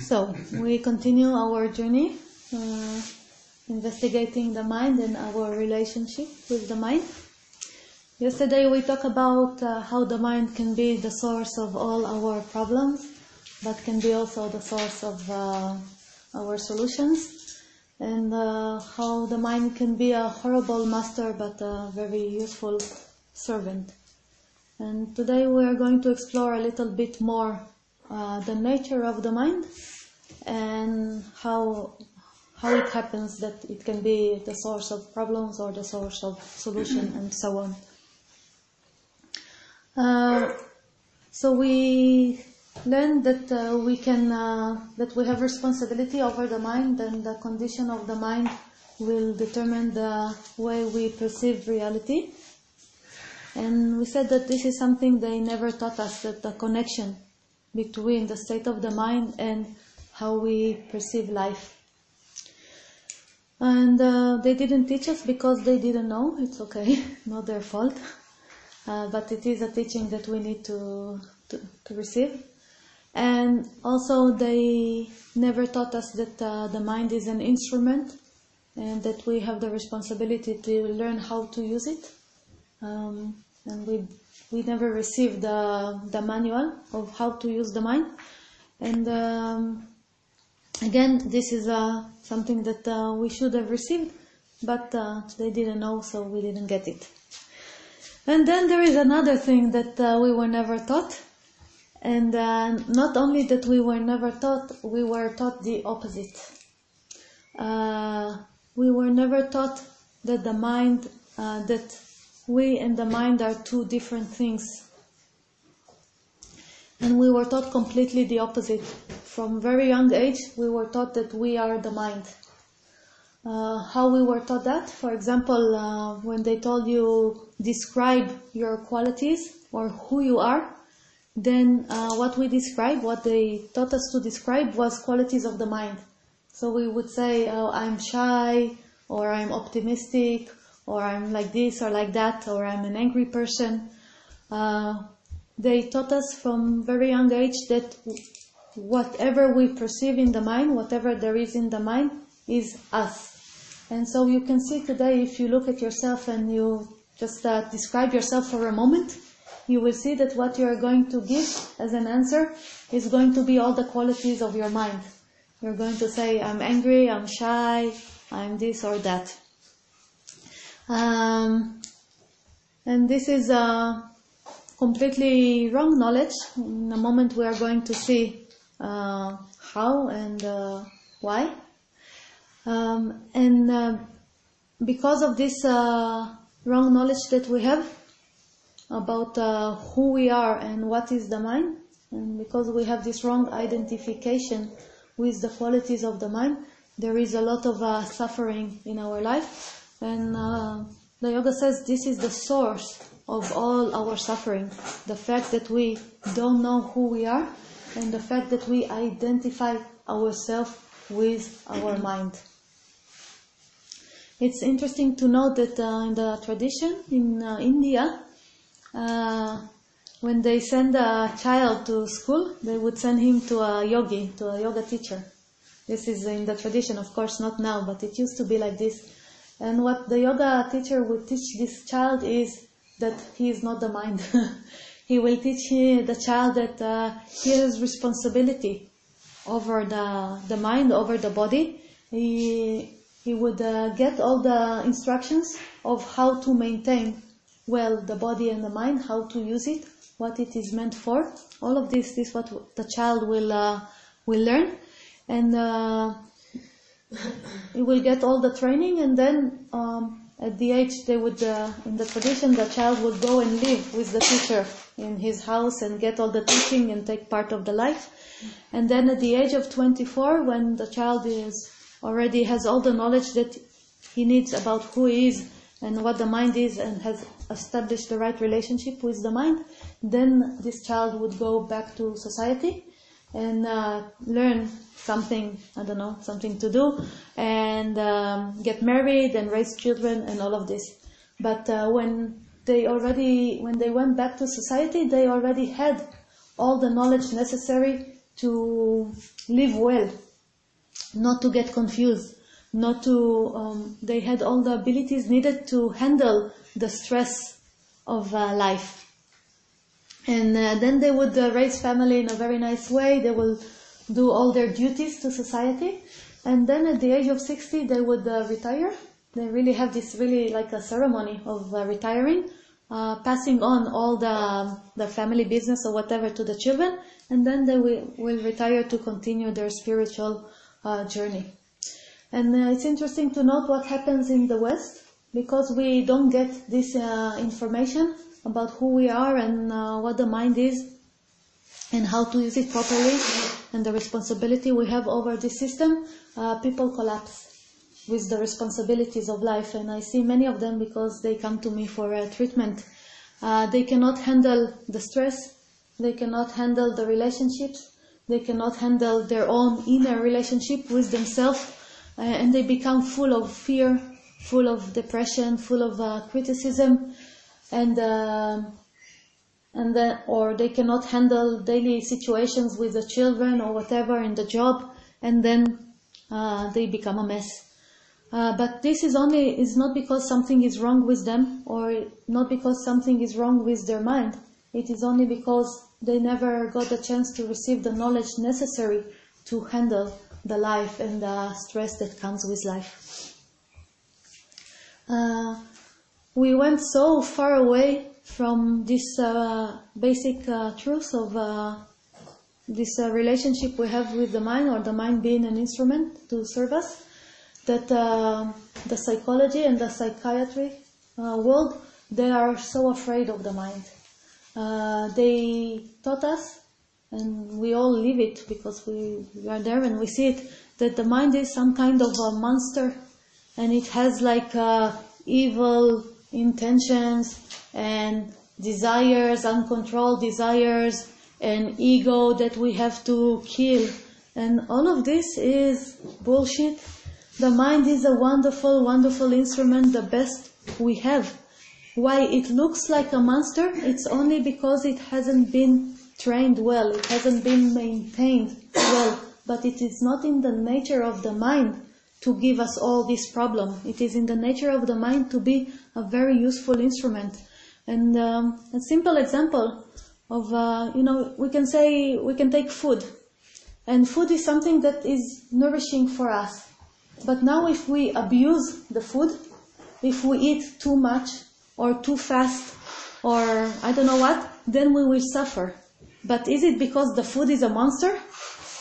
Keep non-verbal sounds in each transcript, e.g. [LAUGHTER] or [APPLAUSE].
So, we continue our journey, uh, investigating the mind and our relationship with the mind. Yesterday we talked about uh, how the mind can be the source of all our problems, but can be also the source of uh, our solutions, and uh, how the mind can be a horrible master but a very useful servant. And today we are going to explore a little bit more uh, the nature of the mind and how how it happens that it can be the source of problems or the source of solution [CLEARS THROAT] and so on. Uh, so we learned that uh, we can uh, that we have responsibility over the mind and the condition of the mind will determine the way we perceive reality. And we said that this is something they never taught us, that the connection between the state of the mind and how we perceive life. And uh, they didn't teach us because they didn't know. It's okay, [LAUGHS] not their fault. Uh, but it is a teaching that we need to, to, to receive. And also, they never taught us that uh, the mind is an instrument and that we have the responsibility to learn how to use it. Um, and we we never received the the manual of how to use the mind. And um, again, this is uh, something that uh, we should have received, but uh, they didn't know, so we didn't get it. And then there is another thing that uh, we were never taught. And uh, not only that we were never taught, we were taught the opposite. Uh, we were never taught that the mind, that we and the mind are two different things. And we were taught completely the opposite. From very young age, we were taught that we are the mind. Uh, how we were taught that? For example, uh, when they told you describe your qualities or who you are, then uh, what we describe, what they taught us to describe was qualities of the mind. So we would say, oh, I'm shy, or I'm optimistic, or I'm like this or like that, or I'm an angry person. Uh, they taught us from very young age that whatever we perceive in the mind, whatever there is in the mind, is us. And so you can see today, if you look at yourself and you just uh, describe yourself for a moment, you will see that what you are going to give as an answer is going to be all the qualities of your mind. You're going to say, I'm angry, I'm shy, I'm this or that. Um, and this is a completely wrong knowledge. In a moment we are going to see uh, how and uh, why. Um, and uh, because of this uh, wrong knowledge that we have about uh, who we are and what is the mind, and because we have this wrong identification with the qualities of the mind, there is a lot of uh, suffering in our life. And the yoga says this is the source of all our suffering. The fact that we don't know who we are and the fact that we identify ourselves with our [CLEARS THROAT] mind. It's interesting to note that uh, in the tradition in uh, India, uh, when they send a child to school, they would send him to a yogi, to a yoga teacher. This is in the tradition, of course, not now, but it used to be like this. And what the yoga teacher would teach this child is that he is not the mind. [LAUGHS] he will teach the child that uh, he has responsibility over the, the mind, over the body. He, he would uh, get all the instructions of how to maintain well the body and the mind, how to use it, what it is meant for. All of this is what the child will uh, will learn, and he will get all the training, and then um, at the age they would, uh, in the tradition, the child would go and live with the teacher in his house and get all the teaching and take part of the life. And then at the age of 24, when the child is already has all the knowledge that he needs about who he is and what the mind is and has established the right relationship with the mind, then this child would go back to society and uh, learn something, I don't know, something to do, and um, get married and raise children and all of this. But uh, when they already, when they went back to society, they already had all the knowledge necessary to live well, not to get confused, not to, um, they had all the abilities needed to handle the stress of uh, life. And uh, then they would uh, raise family in a very nice way. They will do all their duties to society. And then at the age of 60, they would uh, retire. They really have this really like a ceremony of uh, retiring, uh, passing on all the, the family business or whatever to the children. And then they will, will retire to continue their spiritual journey. And it's interesting to note what happens in the West because we don't get this information about who we are and uh, what the mind is and how to use it properly and the responsibility we have over this system, uh, people collapse with the responsibilities of life. And I see many of them because they come to me for uh, treatment. they cannot handle the stress. They cannot handle the relationships. They cannot handle their own inner relationship with themselves. and they become full of fear, full of depression, full of uh, criticism and uh, and then or they cannot handle daily situations with the children or whatever in the job, and then uh, they become a mess. Uh, but this is only is not because something is wrong with them or not because something is wrong with their mind. It is only because they never got the chance to receive the knowledge necessary to handle the life and the stress that comes with life. Uh, we went so far away from this uh, basic uh, truth of uh, this uh, relationship we have with the mind, or the mind being an instrument to serve us, that uh, the psychology and the psychiatry uh, world they are so afraid of the mind. they taught us, and we all live it because we, we are there and we see it, that the mind is some kind of a monster, and it has like evil intentions and desires, uncontrolled desires, and ego that we have to kill. And all of this is bullshit. The mind is a wonderful, wonderful instrument, the best we have. Why it looks like a monster? It's only because it hasn't been trained well, it hasn't been maintained well. But it is not in the nature of the mind to give us all this problem. It is in the nature of the mind to be a very useful instrument. And um, a simple example of, uh, you know, we can say, we can take food. And food is something that is nourishing for us. But now if we abuse the food, if we eat too much or too fast or I don't know what, then we will suffer. But is it because the food is a monster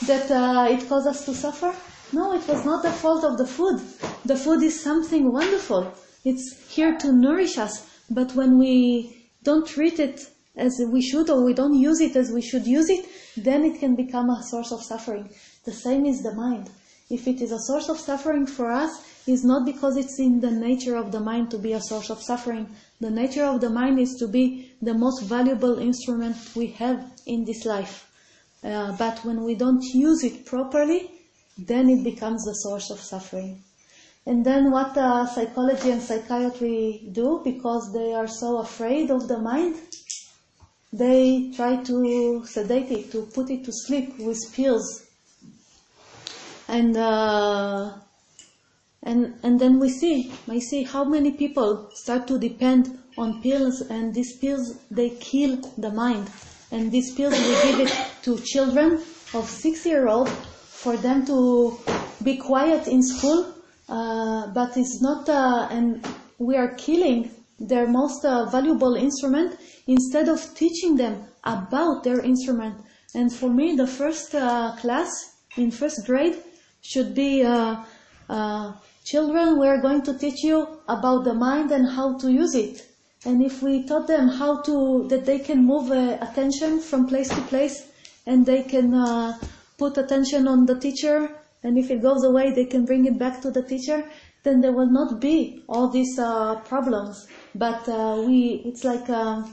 that uh, it causes us to suffer? No, it was not the fault of the food. The food is something wonderful. It's here to nourish us. But when we don't treat it as we should or we don't use it as we should use it, then it can become a source of suffering. The same is the mind. If it is a source of suffering for us, it's not because it's in the nature of the mind to be a source of suffering. The nature of the mind is to be the most valuable instrument we have in this life. Uh, but when we don't use it properly, then it becomes the source of suffering. And then what uh, psychology and psychiatry do, because they are so afraid of the mind, they try to sedate it, to put it to sleep with pills. And uh, and and then we see, I see how many people start to depend on pills, and these pills they kill the mind. And these pills we give it to children of six year old for them to be quiet in school, uh, but it's not, uh, and we are killing their most uh, valuable instrument instead of teaching them about their instrument. And for me, the first uh, class in first grade should be uh, uh, children, we are going to teach you about the mind and how to use it. And if we taught them how to, that they can move attention from place to place and they can put attention on the teacher, and if it goes away, they can bring it back to the teacher, then there will not be all these uh, problems. But uh, we, it's like uh,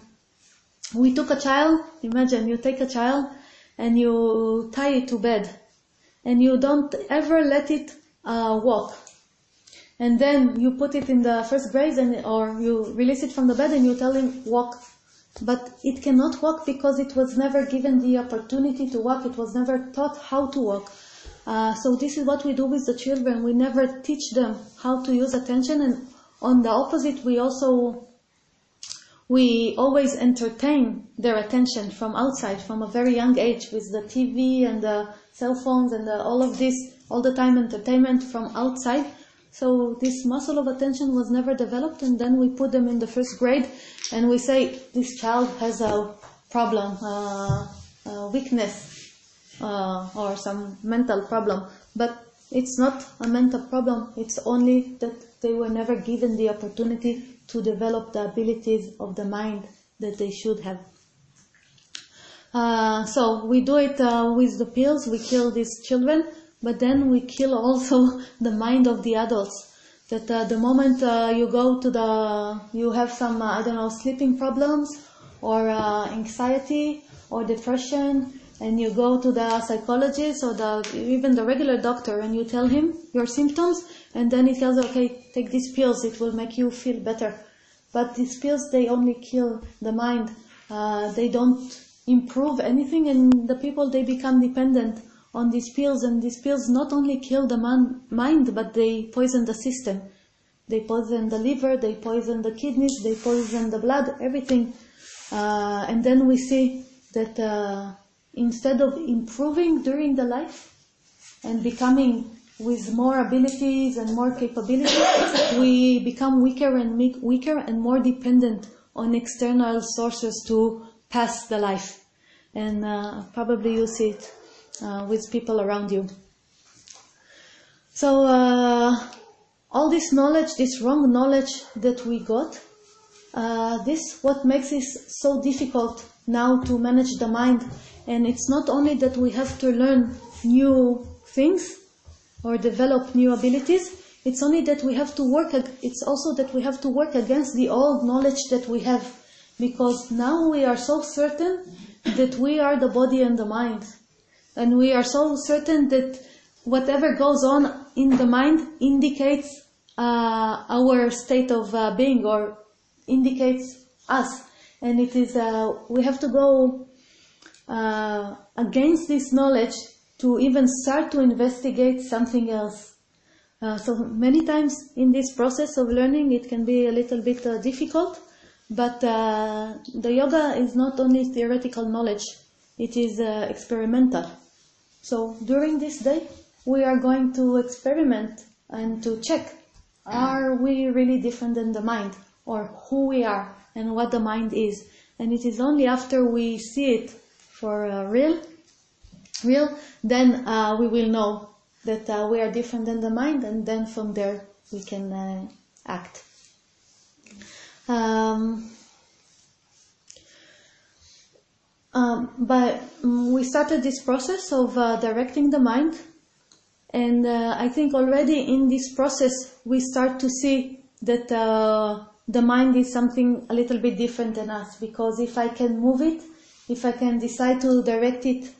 we took a child. Imagine you take a child and you tie it to bed, and you don't ever let it uh, walk. And then you put it in the first grade, and or you release it from the bed, and you tell him walk. But it cannot walk because it was never given the opportunity to walk. It was never taught how to walk. Uh, so this is what we do with the children. We never teach them how to use attention, and on the opposite, we also we always entertain their attention from outside, from a very young age, with the TV and the cell phones and the, all of this, all the time entertainment from outside. So this muscle of attention was never developed, and then we put them in the first grade, and we say this child has a problem, uh, a weakness, uh, or some mental problem. But it's not a mental problem. It's only that they were never given the opportunity to develop the abilities of the mind that they should have. Uh, so we do it uh, with the pills. We kill these children, but then we kill also [LAUGHS] the mind of the adults. That uh, the moment uh, you go to the, you have some uh, I don't know sleeping problems or uh, anxiety or depression, and you go to the psychologist or the even the regular doctor, and you tell him your symptoms, and then he tells, okay, take these pills, it will make you feel better. But these pills, they only kill the mind. Uh, they don't improve anything, and the people, they become dependent on these pills, and these pills not only kill the man, mind, but they poison the system. They poison the liver, they poison the kidneys, they poison the blood, everything. Uh, and then we see that uh, instead of improving during the life and becoming with more abilities and more capabilities, [COUGHS] we become weaker and weaker and more dependent on external sources to pass the life. And uh, probably you see it with people around you. So uh, all this knowledge, this wrong knowledge that we got, uh, this what makes it so difficult now to manage the mind. And it's not only that we have to learn new things, or develop new abilities. It's only that we have to work, it's also that we have to work against the old knowledge that we have. Because now we are so certain that we are the body and the mind. And we are so certain that whatever goes on in the mind indicates uh, our state of uh, being or indicates us. And it is, uh, we have to go uh, against this knowledge to even start to investigate something else. Uh, so many times in this process of learning, it can be a little bit uh, difficult, but the yoga is not only theoretical knowledge, it is experimental. So during this day, we are going to experiment and to check, are we really different than the mind, or who we are, and what the mind is. And it is only after we see it for uh, real real, then uh, we will know that uh, we are different than the mind, and then from there we can uh, act. Um, um, but um, we started this process of uh, directing the mind, and uh, I think already in this process we start to see that uh, the mind is something a little bit different than us. Because if I can move it, if I can decide to direct it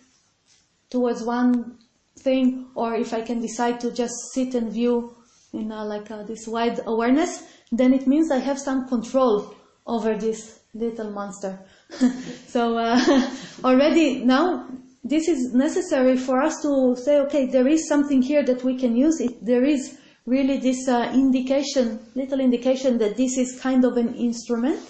towards one thing, or if I can decide to just sit and view, know, like this wide awareness, then it means I have some control over this little monster. [LAUGHS] so uh, [LAUGHS] already now this is necessary for us to say, okay, there is something here that we can use. It there is really this uh, indication, little indication that this is kind of an instrument.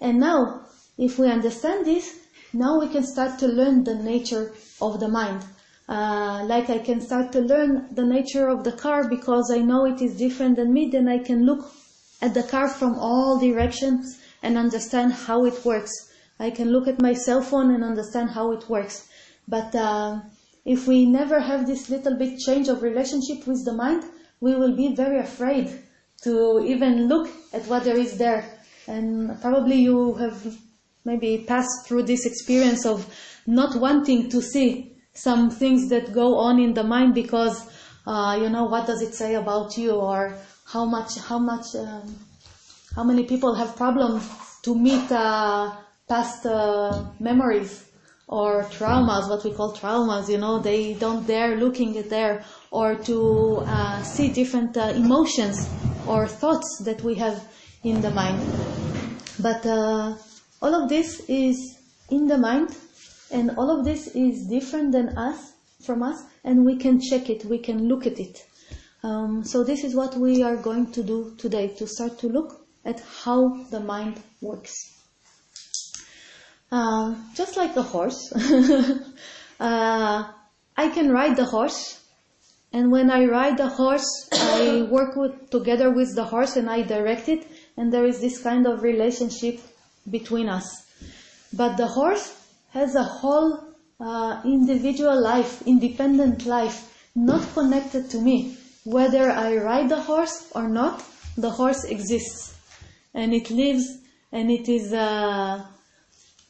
And now, if we understand this, now we can start to learn the nature of the mind. Uh, like I can start to learn the nature of the car because I know it is different than me, then I can look at the car from all directions and understand how it works. I can look at my cell phone and understand how it works. But uh, if we never have this little bit change of relationship with the mind, we will be very afraid to even look at what there is there. And probably you have maybe passed through this experience of not wanting to see some things that go on in the mind because uh, you know what does it say about you or how much how much um, how many people have problems to meet uh, past uh, memories or traumas what we call traumas you know they don't dare looking at there or to uh, see different uh, emotions or thoughts that we have in the mind but uh, all of this is in the mind, and all of this is different than us, from us, and we can check it, we can look at it. Um, so this is what we are going to do today, to start to look at how the mind works. Uh, just like the horse, [LAUGHS] uh, I can ride the horse, and when I ride the horse, I [COUGHS] work with, together with the horse and I direct it, and there is this kind of relationship between us. But the horse has a whole uh, individual life, independent life, not connected to me. Whether I ride the horse or not, the horse exists, and it lives, and it is. Uh,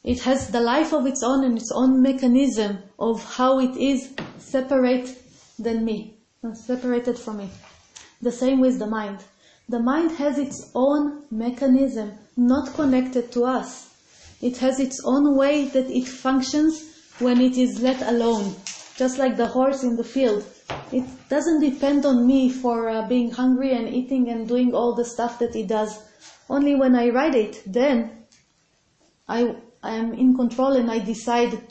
it has the life of its own and its own mechanism of how it is separate than me, separated from me. The same with the mind. The mind has its own mechanism, not connected to us. It has its own way that it functions when it is let alone, just like the horse in the field. It doesn't depend on me for uh, being hungry and eating and doing all the stuff that it does. Only when I ride it, then I I am in control and I decide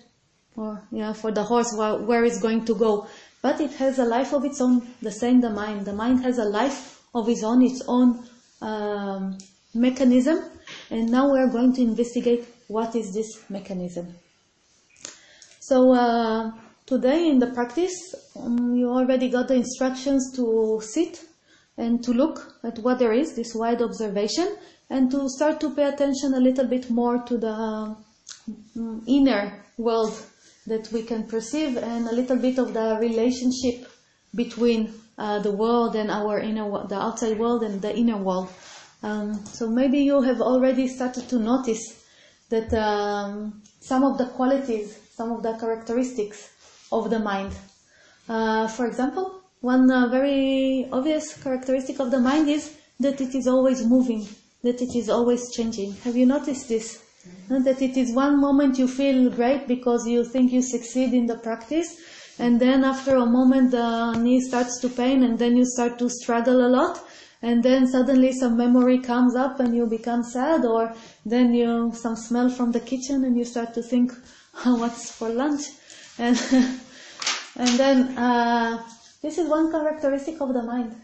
or, yeah, for the horse where, where it's going to go. But it has a life of its own, the same the mind. The mind has a life of its own, its own um, mechanism. And now we're going to investigate what is this mechanism. So uh, today in the practice, um, you already got the instructions to sit and to look at what there is, this wide observation, and to start to pay attention a little bit more to the um, inner world that we can perceive and a little bit of the relationship between uh, the world and our inner the outside world and the inner world. Um, so maybe you have already started to notice that um, some of the qualities, some of the characteristics of the mind. Uh, for example, one uh, very obvious characteristic of the mind is that it is always moving, that it is always changing. Have you noticed this? Mm-hmm. That it is one moment you feel great because you think you succeed in the practice, and then after a moment the knee starts to pain, and then you start to struggle a lot, and then suddenly some memory comes up and you become sad, or then you some smell from the kitchen and you start to think, oh, [LAUGHS] what's for lunch, and [LAUGHS] and then uh, this is one characteristic of the mind.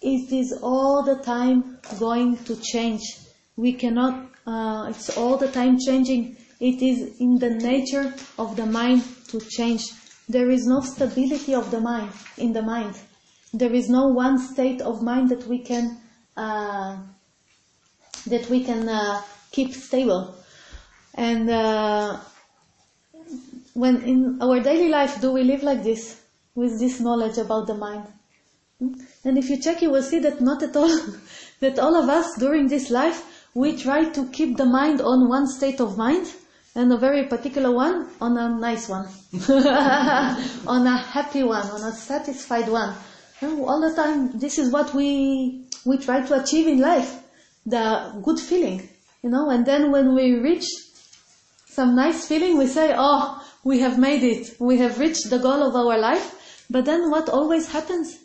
It is all the time going to change. We cannot. Uh, it's all the time changing. It is in the nature of the mind to change. There is no stability of the mind in the mind. There is no one state of mind that we can uh, that we can uh, keep stable. And uh, when in our daily life, do we live like this with this knowledge about the mind? And if you check, you will see that not at all. [LAUGHS] that all of us during this life, we try to keep the mind on one state of mind and a very particular one on a nice one, [LAUGHS] on a happy one, on a satisfied one all the time, this is what we, we try to achieve in life. The good feeling, you know, and then when we reach some nice feeling, we say, oh, we have made it. We have reached the goal of our life. But then what always happens?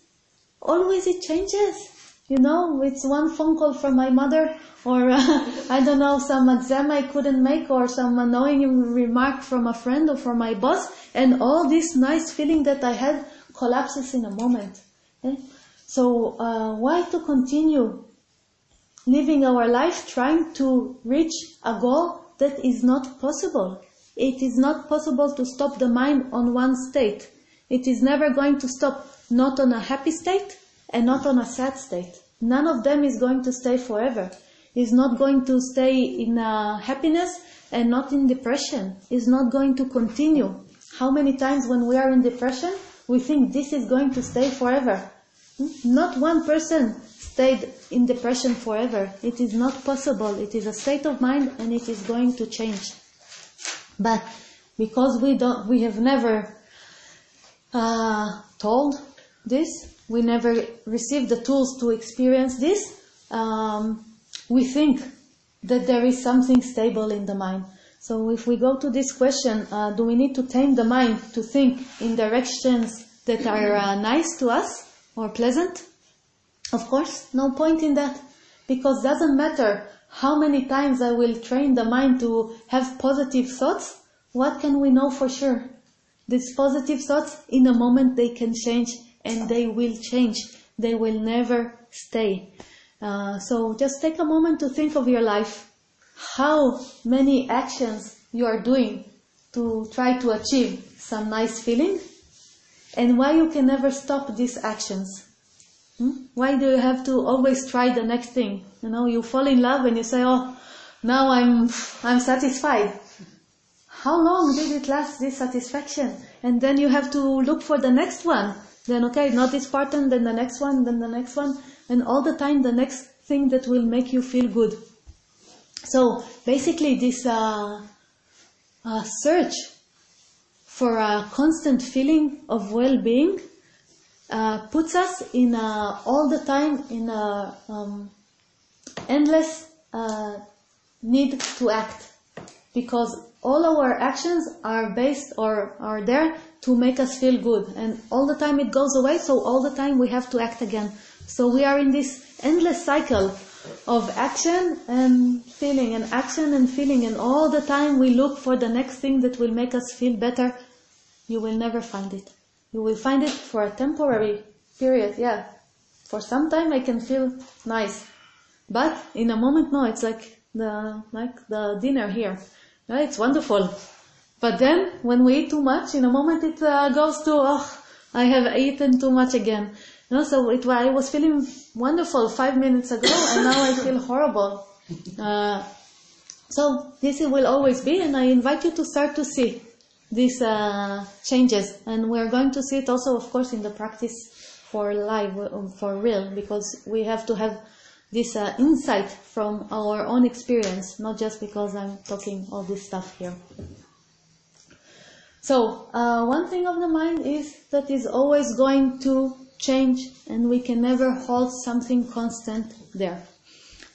Always it changes. You know, it's one phone call from my mother, or uh, [LAUGHS] I don't know, some exam I couldn't make, or some annoying remark from a friend or from my boss, and all this nice feeling that I had collapses in a moment. Okay? So uh, why to continue living our life trying to reach a goal that is not possible? It is not possible to stop the mind on one state. It is never going to stop, not on a happy state and not on a sad state. None of them is going to stay forever. Is not going to stay in uh, happiness and not in depression. Is not going to continue. How many times when we are in depression, we think this is going to stay forever. Not one person stayed in depression forever. It is not possible. It is a state of mind and it is going to change. But because we don't, we have never uh, told this, we never received the tools to experience this, um, we think that there is something stable in the mind. So if we go to this question, uh, do we need to tame the mind to think in directions that are uh, nice to us? or pleasant? Of course, no point in that. Because doesn't matter how many times I will train the mind to have positive thoughts, what can we know for sure? These positive thoughts, in a moment, they can change and they will change. They will never stay. Uh, so just take a moment to think of your life. How many actions you are doing to try to achieve some nice feeling and why you can never stop these actions. Hmm? Why do you have to always try the next thing? You know, you fall in love and you say, oh, now I'm, I'm satisfied. How long did it last, this satisfaction? And then you have to look for the next one. Then, okay, not this pattern, then the next one, then the next one. And all the time, the next thing that will make you feel good. So, basically, this uh, uh, search for a constant feeling of well-being uh, puts us in a, all the time in a um, endless uh, need to act because all our actions are based or are there to make us feel good. And all the time it goes away so all the time we have to act again. So we are in this endless cycle of action and feeling and action and feeling. And all the time we look for the next thing that will make us feel better you will never find it. You will find it for a temporary period yeah. For some time i can feel nice but in a moment no it's like the like the dinner here it's wonderful. But then when we eat too much in a moment it uh, goes to oh i have eaten too much again. You know, so it, I was feeling wonderful five minutes ago, and now I feel horrible. Uh, so this will always be, and I invite you to start to see these uh, changes, and we're going to see it also, of course, in the practice for live, for real, because we have to have this uh, insight from our own experience, not just because I'm talking all this stuff here. So, uh, one thing of the mind is that is always going to change and we can never hold something constant there.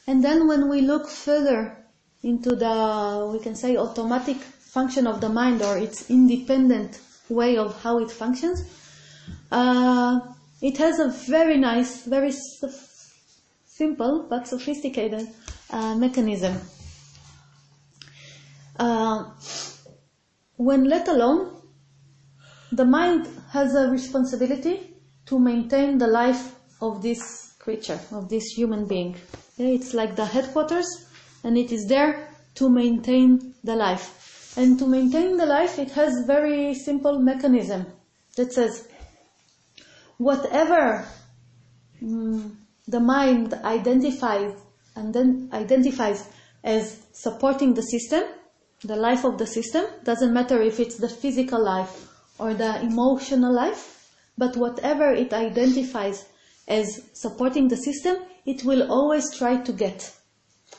And then when we look further into the, we can say, automatic function of the mind or its independent way of how it functions, uh, it has a very nice, very simple but sophisticated uh, mechanism. Uh, when let alone, the mind has a responsibility to maintain the life of this creature, of this human being. It's like the headquarters, and it is there to maintain the life. And to maintain the life, it has very simple mechanism that says, whatever mm, the mind identifies and then identifies as supporting the system, the life of the system, doesn't matter if it's the physical life or the emotional life, but whatever it identifies as supporting the system, it will always try to get.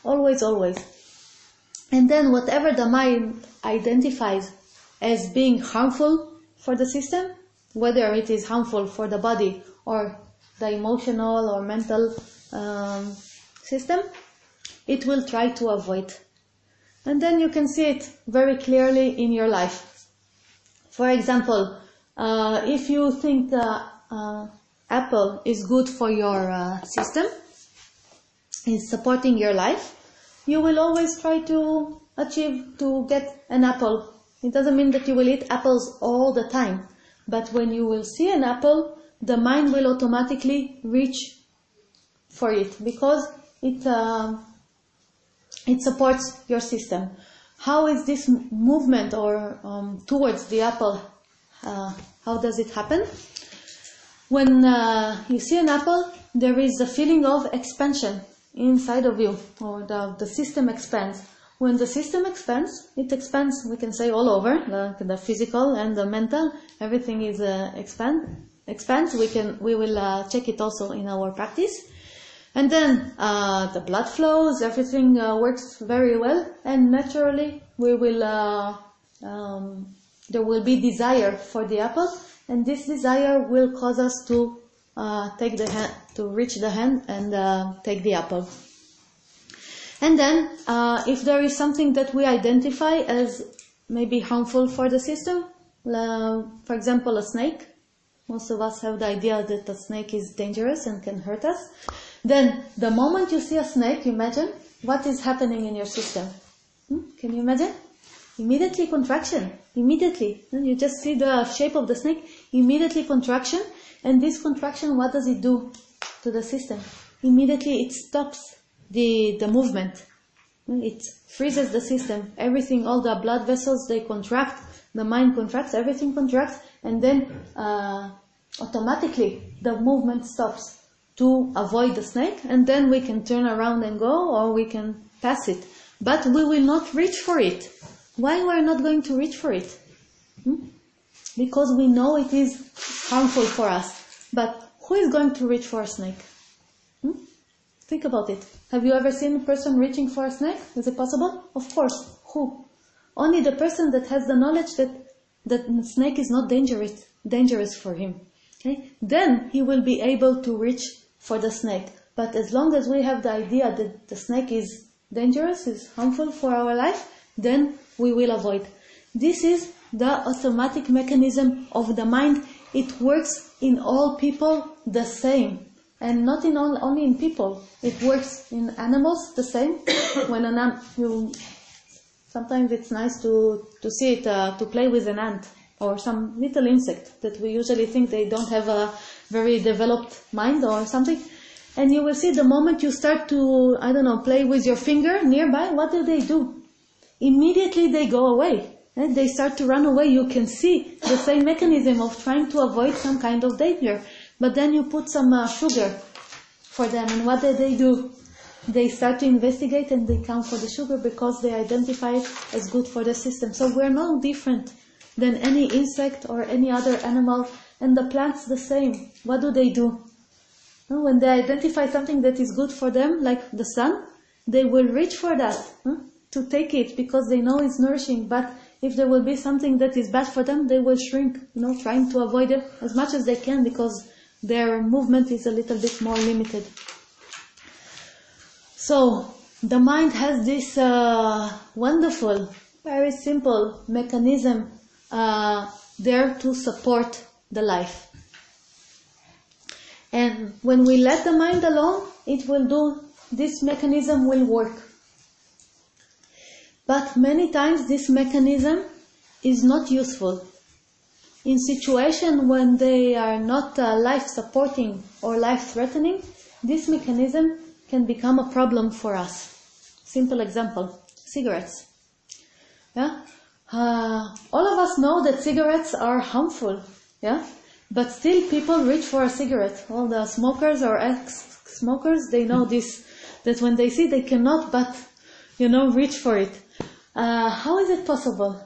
Always, always. And then whatever the mind identifies as being harmful for the system, whether it is harmful for the body or the emotional or mental um, system, it will try to avoid. And then you can see it very clearly in your life. For example, uh, if you think uh, Apple is good for your uh, system, is supporting your life, you will always try to achieve to get an apple. It doesn't mean that you will eat apples all the time, but when you will see an apple, the mind will automatically reach for it because it uh, it supports your system. How is this movement or um, towards the apple uh, how does it happen? When uh, you see an apple, there is a feeling of expansion inside of you, or the, the system expands. When the system expands, it expands, we can say all over, the, the physical and the mental, everything is uh, expand, expands. We can, we will uh, check it also in our practice. And then uh, the blood flows, everything uh, works very well, and naturally we will uh, um, there will be desire for the apple, and this desire will cause us to uh, take the hand, to reach the hand and uh, take the apple. And then, if there is something that we identify as maybe harmful for the system, for example, a snake, most of us have the idea that a snake is dangerous and can hurt us. Then, the moment you see a snake, imagine, what is happening in your system? Hmm? Can you imagine? Immediately contraction. Immediately. You just see the shape of the snake. Immediately contraction. And this contraction, what does it do to the system? Immediately it stops the, the movement. It freezes the system. Everything, all the blood vessels, they contract. The mind contracts, everything contracts. And then uh, automatically the movement stops to avoid the snake. And then we can turn around and go or we can pass it. But we will not reach for it. Why we are not going to reach for it? Hmm? Because we know it is harmful for us. But who is going to reach for a snake? Hmm? Think about it. Have you ever seen a person reaching for a snake? Is it possible? Of course. Who? Only the person that has the knowledge that that snake is not dangerous dangerous for him. Okay? Then he will be able to reach for the snake. But as long as we have the idea that the snake is dangerous, is harmful for our life, then we will avoid. This is the automatic mechanism of the mind. It works in all people the same. And not in all, only in people. It works in animals the same. [COUGHS] when an you, sometimes it's nice to, to see it, uh, to play with an ant or some little insect that we usually think they don't have a very developed mind or something. And you will see the moment you start to, I don't know, play with your finger nearby, what do they do? Immediately they go away. And they start to run away. You can see the same mechanism of trying to avoid some kind of danger. But then you put some uh, sugar for them, and what do they do? They start to investigate and they come for the sugar because they identify it as good for the system. So we're no different than any insect or any other animal, and the plants the same. What do they do? When they identify something that is good for them, like the sun, they will reach for that to take it because they know it's nourishing. But if there will be something that is bad for them, they will shrink, you know, trying to avoid it as much as they can because their movement is a little bit more limited. So the mind has this uh, wonderful, very simple mechanism uh, there to support the life. And when we let the mind alone, it will do, this mechanism will work. But many times this mechanism is not useful in situations when they are not uh, life supporting or life threatening, this mechanism can become a problem for us. Simple example, cigarettes. Yeah? Uh, all of us know that cigarettes are harmful, yeah? But still people reach for a cigarette. All the smokers or ex-smokers, they know [LAUGHS] this, that when they see they cannot but, you know, reach for it. Uh, how is it possible?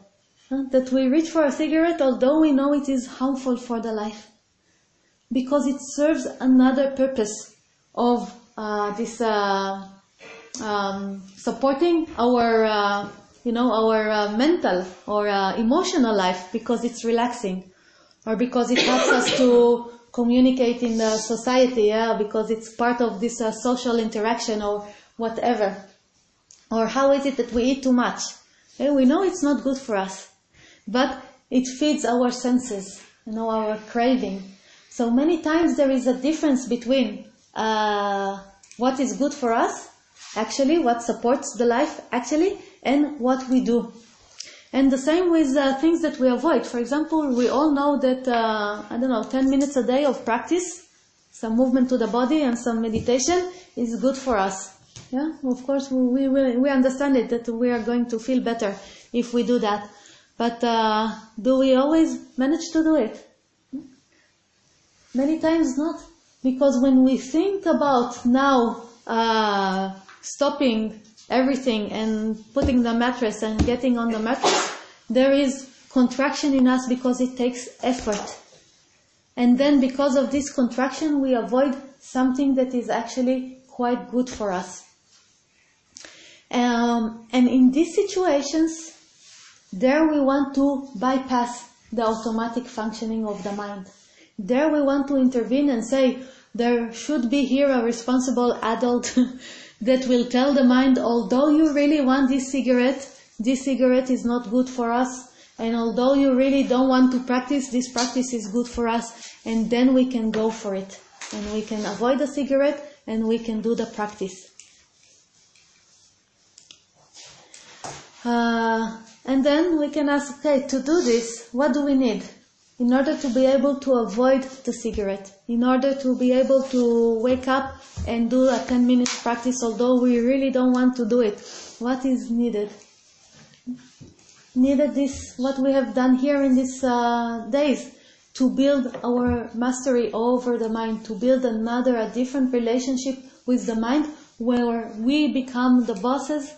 that we reach for a cigarette although we know it is harmful for the life. Because it serves another purpose of this uh, um, supporting our, uh, you know, our uh, mental or uh, emotional life because it's relaxing, or because it helps us to communicate in the society, yeah, because it's part of this uh, social interaction or whatever. Or how is it that we eat too much? Yeah, we know it's not good for us but it feeds our senses, you know, our craving. So many times there is a difference between uh, what is good for us, actually, what supports the life, actually, and what we do. And the same with uh, things that we avoid. For example, we all know that, uh, I don't know, 10 minutes a day of practice, some movement to the body and some meditation is good for us. Yeah, of course, we, we, we understand it, that we are going to feel better if we do that. But uh, do we always manage to do it? Many times not. Because when we think about now uh, stopping everything and putting the mattress and getting on the mattress, there is contraction in us because it takes effort. And then because of this contraction, we avoid something that is actually quite good for us. Um, and in these situations, there we want to bypass the automatic functioning of the mind. There we want to intervene and say, there should be here a responsible adult [LAUGHS] that will tell the mind, although you really want this cigarette, this cigarette is not good for us, and although you really don't want to practice, this practice is good for us, and then we can go for it. And we can avoid the cigarette, and we can do the practice. Uh, and then we can ask, okay, to do this, what do we need? In order to be able to avoid the cigarette, in order to be able to wake up and do a 10 minute practice, although we really don't want to do it, what is needed? Needed this, what we have done here in these uh, days, to build our mastery over the mind, to build another, a different relationship with the mind where we become the bosses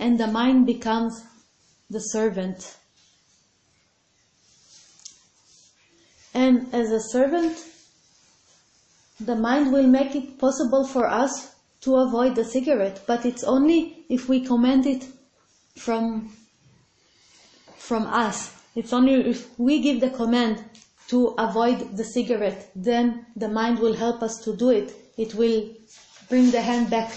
and the mind becomes the servant. And as a servant, the mind will make it possible for us to avoid the cigarette, but it's only if we command it from, from us. It's only if we give the command to avoid the cigarette, then the mind will help us to do it. It will bring the hand back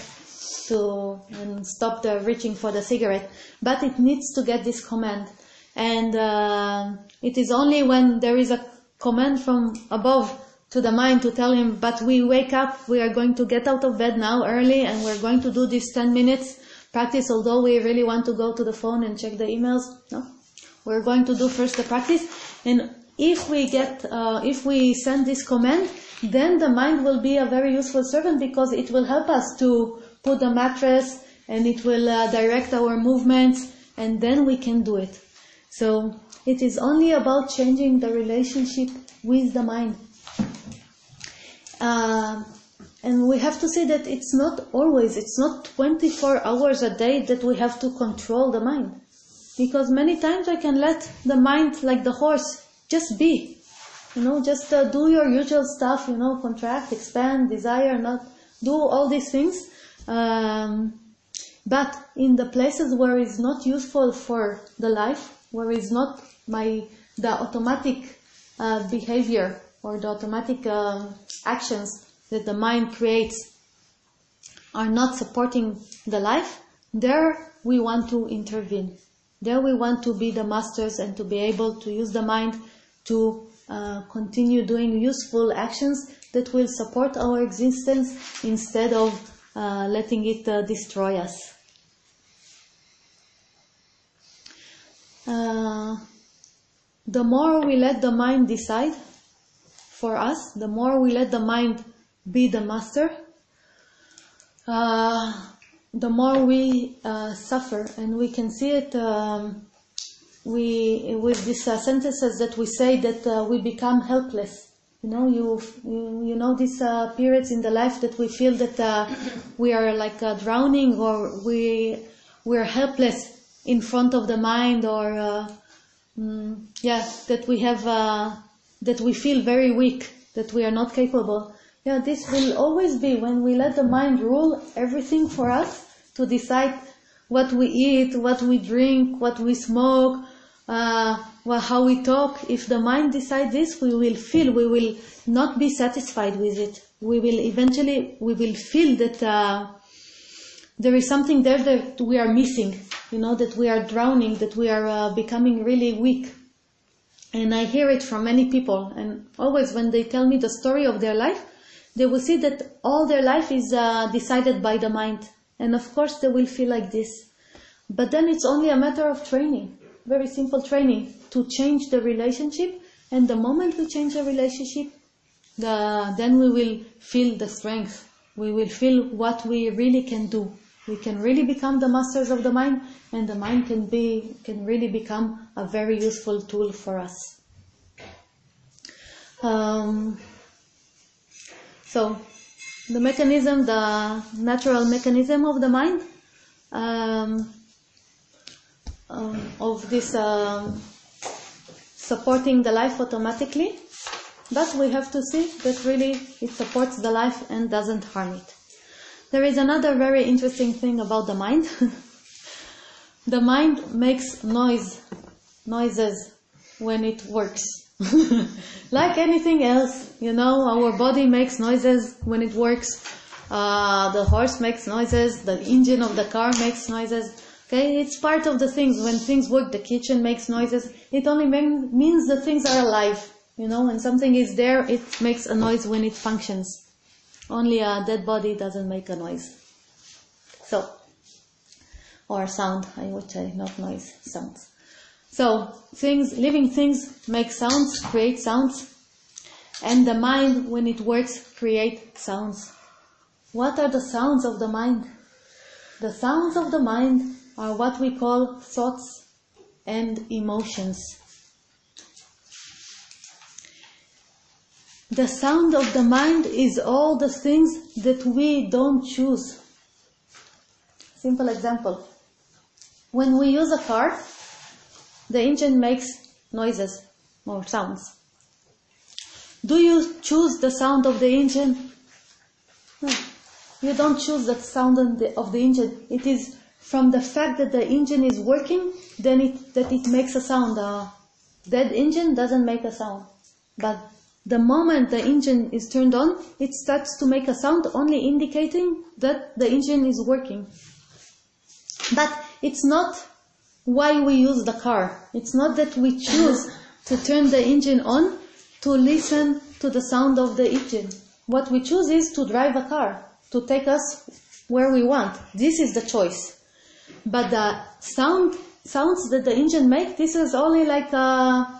to and stop the reaching for the cigarette. But it needs to get this command. And uh, it is only when there is a command from above to the mind to tell him, but we wake up, we are going to get out of bed now early and we're going to do this 10 minutes practice, although we really want to go to the phone and check the emails. No, we're going to do first the practice. And if we get, uh, if we send this command, then the mind will be a very useful servant because it will help us to put the mattress and it will uh, direct our movements and then we can do it. So it is only about changing the relationship with the mind. Uh, and we have to say that it's not always, it's not 24 hours a day that we have to control the mind. Because many times I can let the mind, like the horse, just be. You know, just uh, do your usual stuff, you know, contract, expand, desire, not do all these things. Um, but in the places where it's not useful for the life, where it's not my the automatic uh, behavior or the automatic uh, actions that the mind creates are not supporting the life, there we want to intervene. There we want to be the masters and to be able to use the mind to uh, continue doing useful actions that will support our existence instead of uh, letting it uh, destroy us. Uh, the more we let the mind decide for us, the more we let the mind be the master, uh, the more we uh, suffer, and we can see it um, we with these uh, sentences that we say that uh, we become helpless. You know, you you, you know these uh, periods in the life that we feel that uh, we are like drowning or we we are helpless in front of the mind or uh, mm, yeah that we have that we feel very weak that we are not capable. Yeah, this will always be when we let the mind rule everything for us to decide what we eat, what we drink, what we smoke, uh, well, how we talk, if the mind decides this, we will feel, we will not be satisfied with it. We will eventually, we will feel that uh, there is something there that we are missing, you know, that we are drowning, that we are uh, becoming really weak. And I hear it from many people, and always when they tell me the story of their life, they will see that all their life is uh, decided by the mind. And of course they will feel like this. But then it's only a matter of training very simple training to change the relationship. And the moment we change the relationship, the, then we will feel the strength. We will feel what we really can do. We can really become the masters of the mind, and the mind can be can really become a very useful tool for us. Um, so, the mechanism, the natural mechanism of the mind. Um, um, of this um, supporting the life automatically, but we have to see that really it supports the life and doesn't harm it. There is another very interesting thing about the mind. [LAUGHS] the mind makes noise, noises when it works. [LAUGHS] like anything else, you know, our body makes noises when it works. Uh, the horse makes noises, the engine of the car makes noises. Okay, it's part of the things. When things work, the kitchen makes noises. It only means the things are alive. You know, when something is there, it makes a noise when it functions. Only a dead body doesn't make a noise. So, or sound, I would say, not noise, sounds. So things, living things make sounds, create sounds, and the mind, when it works, create sounds. What are the sounds of the mind? The sounds of the mind are what we call thoughts and emotions. The sound of the mind is all the things that we don't choose. Simple example. When we use a car, the engine makes noises or sounds. Do you choose the sound of the engine? No. You don't choose the sound of the, of the engine. It is from the fact that the engine is working, then it, that it makes a sound. A dead engine doesn't make a sound. But the moment the engine is turned on, it starts to make a sound only indicating that the engine is working. But it's not why we use the car. It's not that we choose to turn the engine on to listen to the sound of the engine. What we choose is to drive a car, to take us where we want. This is the choice. But the sound, sounds that the engine makes, this is only like a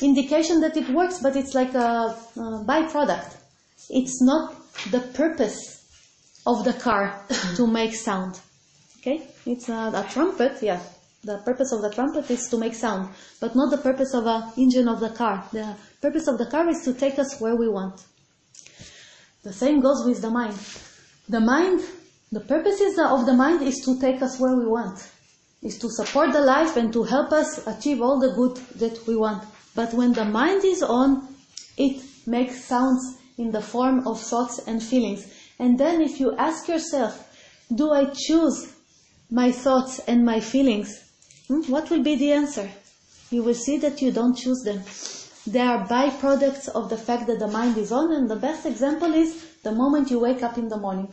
indication that it works, but it's like a, a byproduct. It's not the purpose of the car [LAUGHS] to make sound. Okay? It's a, a trumpet, yeah, the purpose of the trumpet is to make sound, but not the purpose of a engine of the car. The purpose of the car is to take us where we want. The same goes with the mind. The mind, the purpose of the mind is to take us where we want, is to support the life and to help us achieve all the good that we want. But when the mind is on, it makes sounds in the form of thoughts and feelings. And then if you ask yourself, do I choose my thoughts and my feelings Hmm? What will be the answer? You will see that you don't choose them. They are byproducts of the fact that the mind is on, and the best example is the moment you wake up in the morning.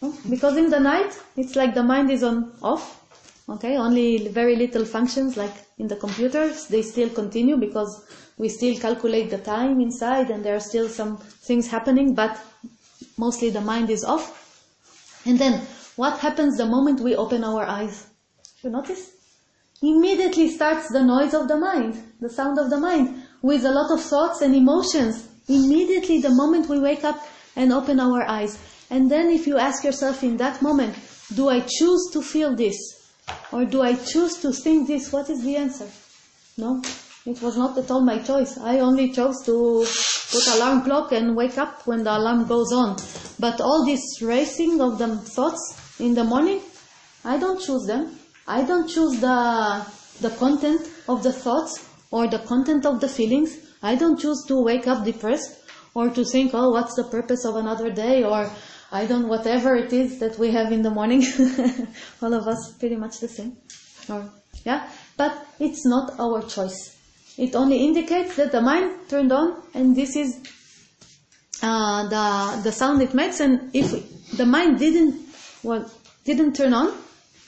Hmm? Because in the night, it's like the mind is on off. Okay, only very little functions like in the computers, they still continue because we still calculate the time inside and there are still some things happening, but mostly the mind is off. And then, what happens the moment we open our eyes? You notice? immediately starts the noise of the mind, the sound of the mind, with a lot of thoughts and emotions. Immediately the moment we wake up and open our eyes. And then if you ask yourself in that moment, do I choose to feel this? Or do I choose to think this? What is the answer? No, it was not at all my choice. I only chose to put alarm clock and wake up when the alarm goes on. But all this racing of the thoughts in the morning, I don't choose them. I don't choose the, the content of the thoughts or the content of the feelings. I don't choose to wake up depressed or to think, oh, what's the purpose of another day or I don't, whatever it is that we have in the morning. [LAUGHS] All of us pretty much the same. Or, yeah? But it's not our choice. It only indicates that the mind turned on and this is uh, the, the sound it makes and if the mind didn't, well, didn't turn on,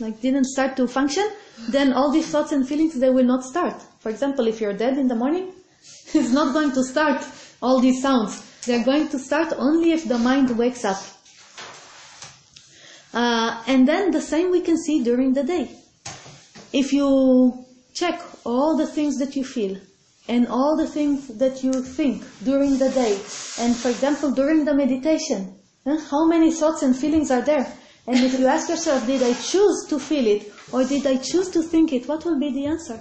like didn't start to function, then all these thoughts and feelings, they will not start. For example, if you're dead in the morning, [LAUGHS] it's not going to start all these sounds. They're going to start only if the mind wakes up. Uh, and then the same we can see during the day. If you check all the things that you feel and all the things that you think during the day, and for example, during the meditation, how many thoughts and feelings are there? And if you ask yourself, did I choose to feel it or did I choose to think it, what will be the answer?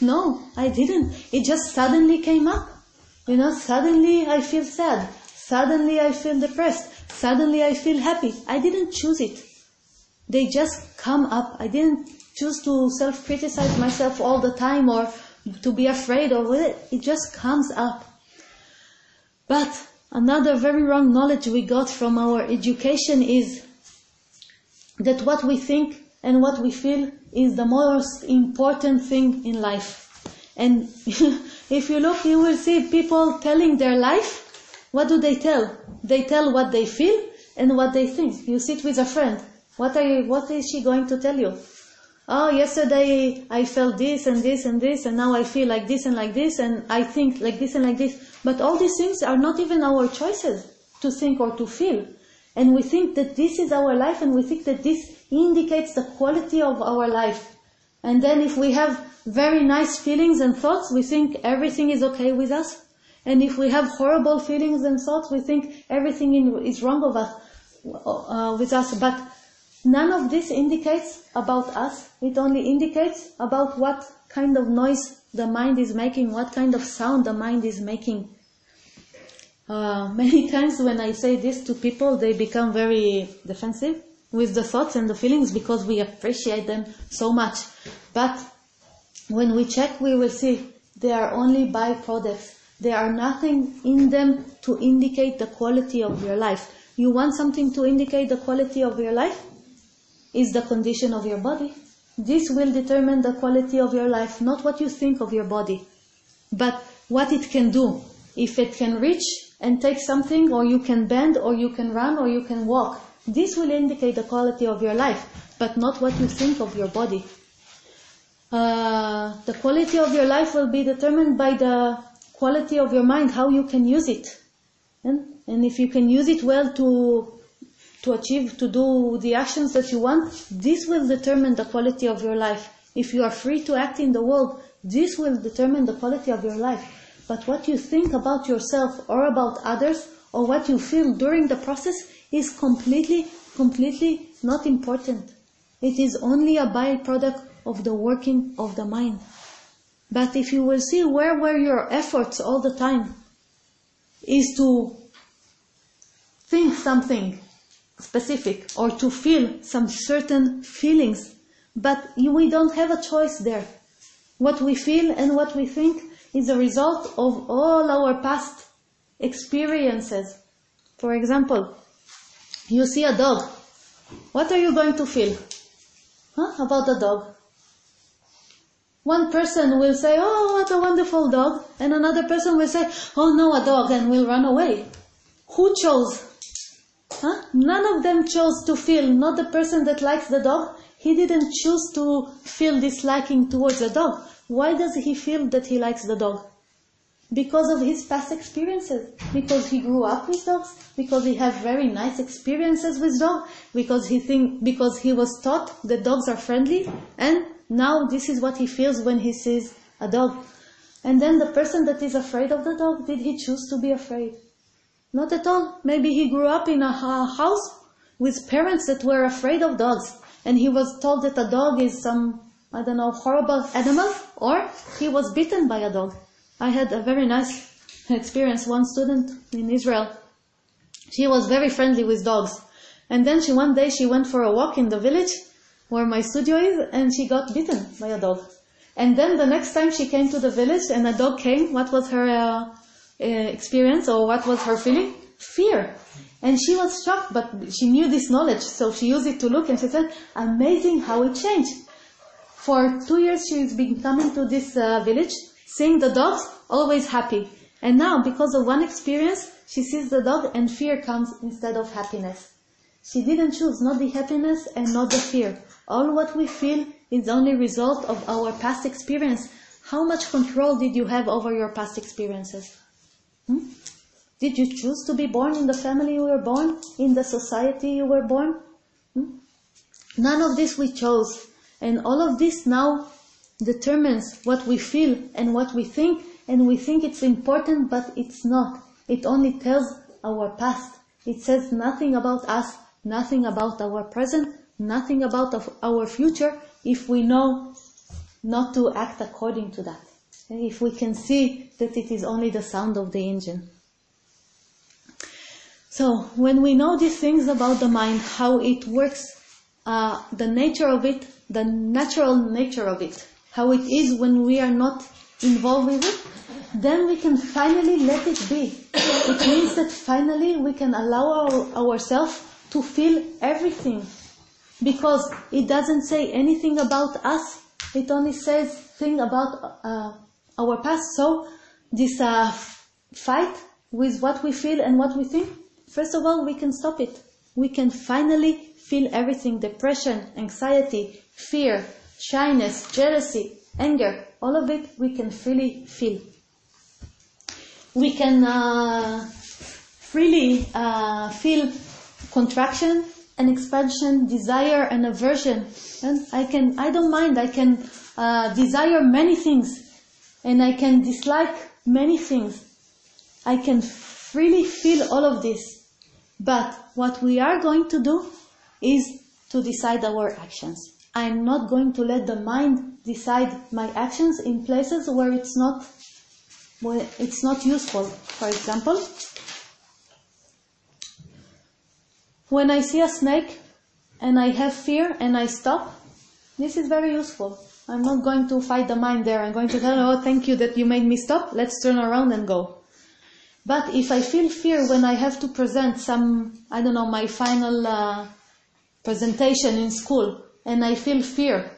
No, I didn't. It just suddenly came up. You know, suddenly I feel sad. Suddenly I feel depressed. Suddenly I feel happy. I didn't choose it. They just come up. I didn't choose to self-criticize myself all the time or to be afraid of it. It just comes up. But another very wrong knowledge we got from our education is that what we think and what we feel is the most important thing in life. And [LAUGHS] if you look, you will see people telling their life. What do they tell? They tell what they feel and what they think. You sit with a friend. What are what is she going to tell you? Oh, yesterday I felt this and this and this and now I feel like this and like this and I think like this and like this. But all these things are not even our choices to think or to feel. And we think that this is our life and we think that this indicates the quality of our life. And then if we have very nice feelings and thoughts, we think everything is okay with us. And if we have horrible feelings and thoughts, we think everything in, is wrong us, uh, with us. But none of this indicates about us. It only indicates about what kind of noise the mind is making, what kind of sound the mind is making. Uh, [LAUGHS] many times when I say this to people, they become very defensive with the thoughts and the feelings because we appreciate them so much. But when we check, we will see they are only byproducts. There are nothing in them to indicate the quality of your life. You want something to indicate the quality of your life? Is the condition of your body. This will determine the quality of your life, not what you think of your body, but what it can do. If it can reach and take something, or you can bend, or you can run, or you can walk, this will indicate the quality of your life, but not what you think of your body. Uh, the quality of your life will be determined by the quality of your mind, how you can use it. And, and if you can use it well to to achieve, to do the actions that you want, this will determine the quality of your life. If you are free to act in the world, this will determine the quality of your life. But what you think about yourself or about others, or what you feel during the process, is completely, completely not important. It is only a byproduct of the working of the mind. But if you will see where were your efforts all the time, is to think something specific or to feel some certain feelings. But we don't have a choice there. What we feel and what we think is a result of all our past experiences. For example, you see a dog. What are you going to feel? Huh? About the dog. One person will say, oh, what a wonderful dog. And another person will say, oh no, a dog, and will run away. Who chose Huh? None of them chose to feel, not the person that likes the dog. He didn't choose to feel disliking towards the dog. Why does he feel that he likes the dog? Because of his past experiences. Because he grew up with dogs. Because he had very nice experiences with dogs. Because he think, because he was taught that dogs are friendly. And now this is what he feels when he sees a dog. And then the person that is afraid of the dog, did he choose to be afraid? Not at all. Maybe he grew up in a house with parents that were afraid of dogs and he was told that a dog is some, I don't know, horrible animal or he was bitten by a dog. I had a very nice experience. One student in Israel, she was very friendly with dogs. And then she one day she went for a walk in the village where my studio is and she got bitten by a dog. And then the next time she came to the village and a dog came, what was her uh, uh, experience or what was her feeling? Fear. And she was shocked, but she knew this knowledge, so she used it to look and she said, amazing how it changed. For two years she's been coming to this uh, village, seeing the dogs, always happy. And now, because of one experience, she sees the dog and fear comes instead of happiness. She didn't choose not the happiness and not the fear. All what we feel is only result of our past experience. How much control did you have over your past experiences? Hmm? Did you choose to be born in the family you were born? In the society you were born? Hmm? None of this we chose. And all of this now determines what we feel and what we think. And we think it's important, but it's not. It only tells our past. It says nothing about us, nothing about our present, nothing about of our future if we know not to act according to that if we can see that it is only the sound of the engine. So when we know these things about the mind, how it works, uh, the nature of it, the natural nature of it, how it is when we are not involved with it, then we can finally let it be. It means that finally we can allow our, ourselves to feel everything. Because it doesn't say anything about us. It only says thing about uh, our past. So this uh, fight with what we feel and what we think, first of all, we can stop it. We can finally feel everything, depression, anxiety, fear, shyness, jealousy, anger, all of it we can freely feel. We can uh, freely uh, feel contraction, an expansion, desire, and aversion. And I can, I don't mind. I can uh, desire many things, and I can dislike many things. I can freely feel all of this. But what we are going to do is to decide our actions. I'm not going to let the mind decide my actions in places where it's not where it's not useful. For example, when I see a snake and I have fear and I stop, this is very useful. I'm not going to fight the mind there. I'm going to tell, oh, thank you that you made me stop. Let's turn around and go. But if I feel fear when I have to present some, I don't know, my final uh, presentation in school, and I feel fear,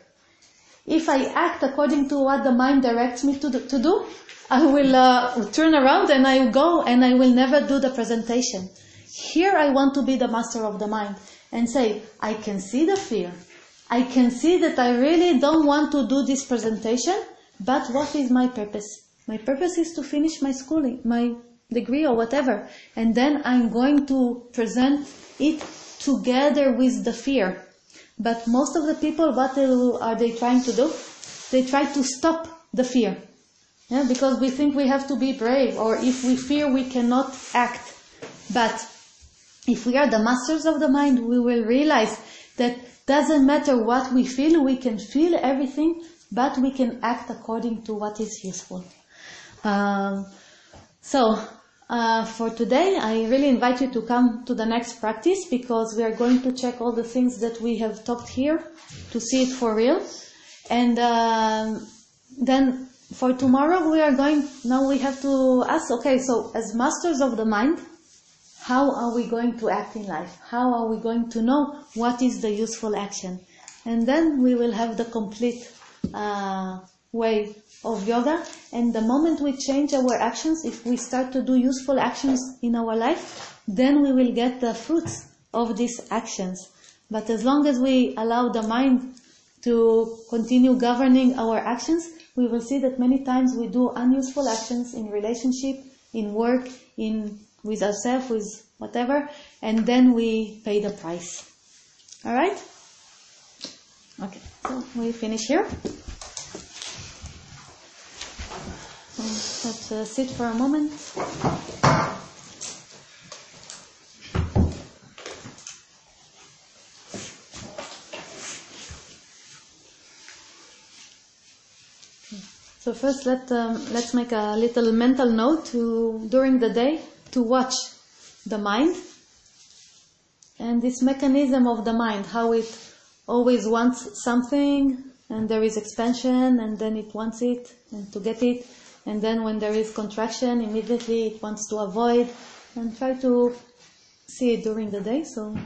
if I act according to what the mind directs me to do, to do I will uh, turn around and I will go and I will never do the presentation. Here I want to be the master of the mind and say, I can see the fear. I can see that I really don't want to do this presentation, but what is my purpose? My purpose is to finish my schooling, my degree or whatever. And then I'm going to present it together with the fear. But most of the people, what are they trying to do? They try to stop the fear. Yeah, because we think we have to be brave, or if we fear, we cannot act. But if we are the masters of the mind, we will realize that doesn't matter what we feel, we can feel everything, but we can act according to what is useful. Um, so uh, for today, I really invite you to come to the next practice because we are going to check all the things that we have talked here to see it for real. And uh, then for tomorrow, we are going, now we have to ask, okay, so as masters of the mind, how are we going to act in life? How are we going to know what is the useful action? And then we will have the complete uh, way of yoga. And the moment we change our actions, if we start to do useful actions in our life, then we will get the fruits of these actions. But as long as we allow the mind to continue governing our actions, we will see that many times we do unuseful actions in relationship, in work, in with ourselves, with whatever, and then we pay the price. Alright? Okay, so we finish here. Let's uh, sit for a moment. So first, let um, let's make a little mental note to during the day to watch the mind and this mechanism of the mind, how it always wants something and there is expansion and then it wants it and to get it and then when there is contraction, immediately it wants to avoid and try to see it during the day. So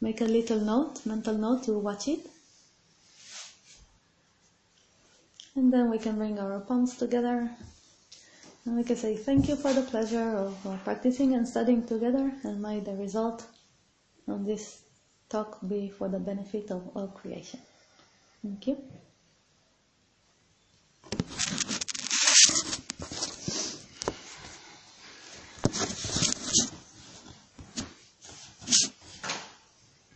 make a little note, mental note to watch it. And then we can bring our palms together. And we can say thank you for the pleasure of practicing and studying together and may the result of this talk be for the benefit of all creation. Thank you.